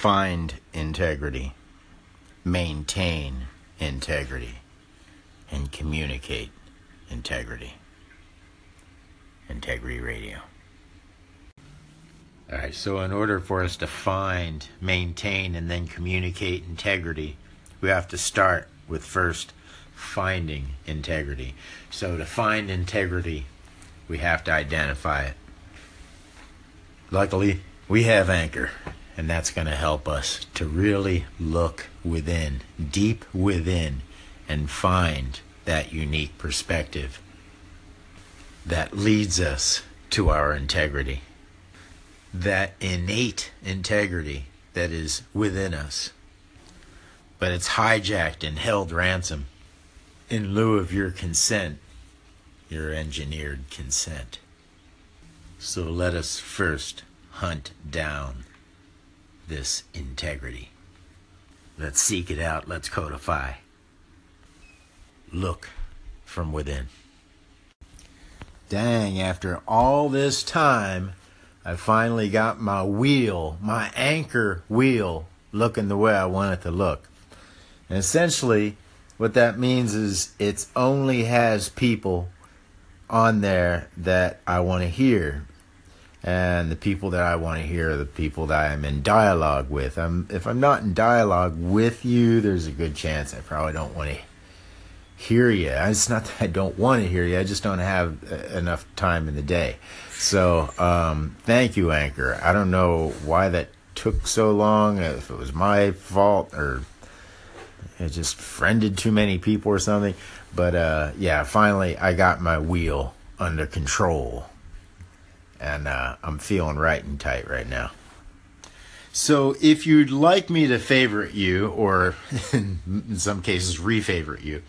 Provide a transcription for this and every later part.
find integrity, maintain integrity, and communicate integrity. Integrity Radio. All right, so in order for us to find, maintain, and then communicate integrity, we have to start with first finding integrity. So to find integrity, we have to identify it. Luckily, we have Anchor, and that's going to help us to really look within, deep within, and find that unique perspective that leads us to our integrity. That innate integrity that is within us. But it's hijacked and held ransom in lieu of your consent, your engineered consent. So let us first hunt down this integrity. Let's seek it out. Let's codify. Look from within. Dang, after all this time, I finally got my wheel, my anchor wheel, looking the way I want it to look. And essentially, what that means is it only has people on there that I want to hear. And the people that I want to hear are the people that I'm in dialogue with. I'm, if I'm not in dialogue with you, there's a good chance I probably don't want to hear you. It's not that I don't want to hear you, I just don't have uh, enough time in the day. So, um, thank you, Anchor. I don't know why that took so long, if it was my fault or I just friended too many people or something. But uh, yeah, finally I got my wheel under control, and uh, I'm feeling right and tight right now. So if you'd like me to favorite you, or in some cases refavorite you,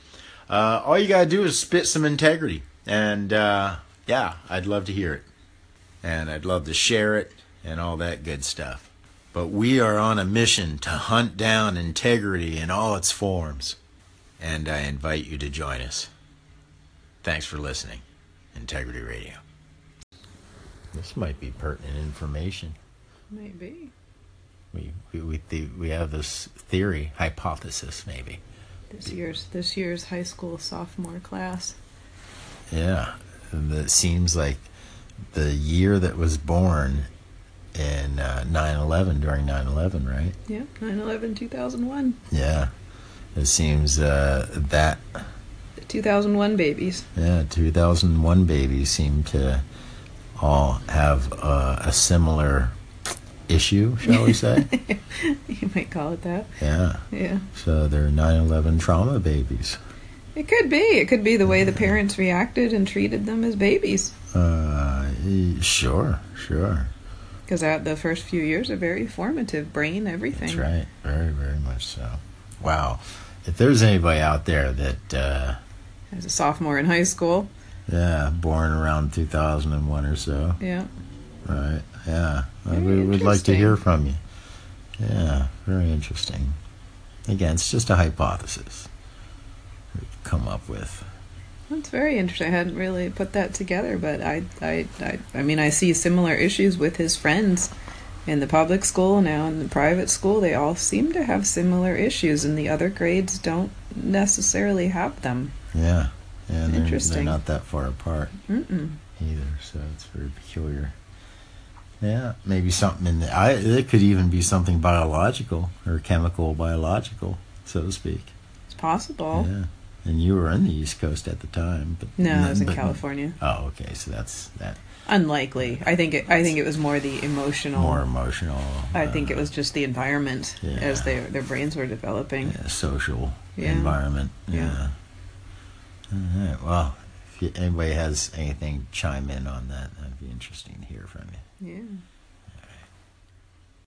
uh, all you gotta do is spit some integrity, and uh, yeah, I'd love to hear it, and I'd love to share it, and all that good stuff. But we are on a mission to hunt down integrity in all its forms. And I invite you to join us. Thanks for listening. Integrity Radio. This might be pertinent information. Maybe. We we we, we have this theory, hypothesis, maybe. This year's this year's high school sophomore class. Yeah, and it seems like the year that was born in uh, 9/11 during 9/11, right? Yeah, 9/11 2001. Yeah, it seems uh, that The 2001 babies. yeah 2001 babies seem to all have uh, a similar issue, shall we say? you might call it that. yeah. Yeah. So they're 9/11 trauma babies. It could be. It could be the way the parents reacted and treated them as babies. Uh, sure, sure. Because the first few years are very formative, brain, everything. That's right. Very, very much so. Wow. If there's anybody out there that, uh, As a sophomore in high school. Yeah, born around 2001 or so, Yeah. right? Yeah, Very we would like to hear from you. Yeah, very interesting. Again, it's just a hypothesis we've come up with. That's very interesting. I hadn't really put that together, but I, I, I, I mean, I see similar issues with his friends in the public school now in the private school. They all seem to have similar issues, and the other grades don't necessarily have them. Yeah, and they're, they're not that far apart Mm-mm. either, so it's very peculiar. Yeah, maybe something in the. I, it could even be something biological or chemical, biological, so to speak. It's possible. Yeah, and you were in the East Coast at the time, but No, I was in but- California. Oh, okay, so that's that Unlikely. I think. It, I think it was more the emotional. more emotional. I think uh, it was just the environment Yeah. as their their brains were developing. yeah, social Yeah. environment. Yeah. All right. Well, if anybody has anything, chime in on that. That'd be interesting to hear from you. Yeah.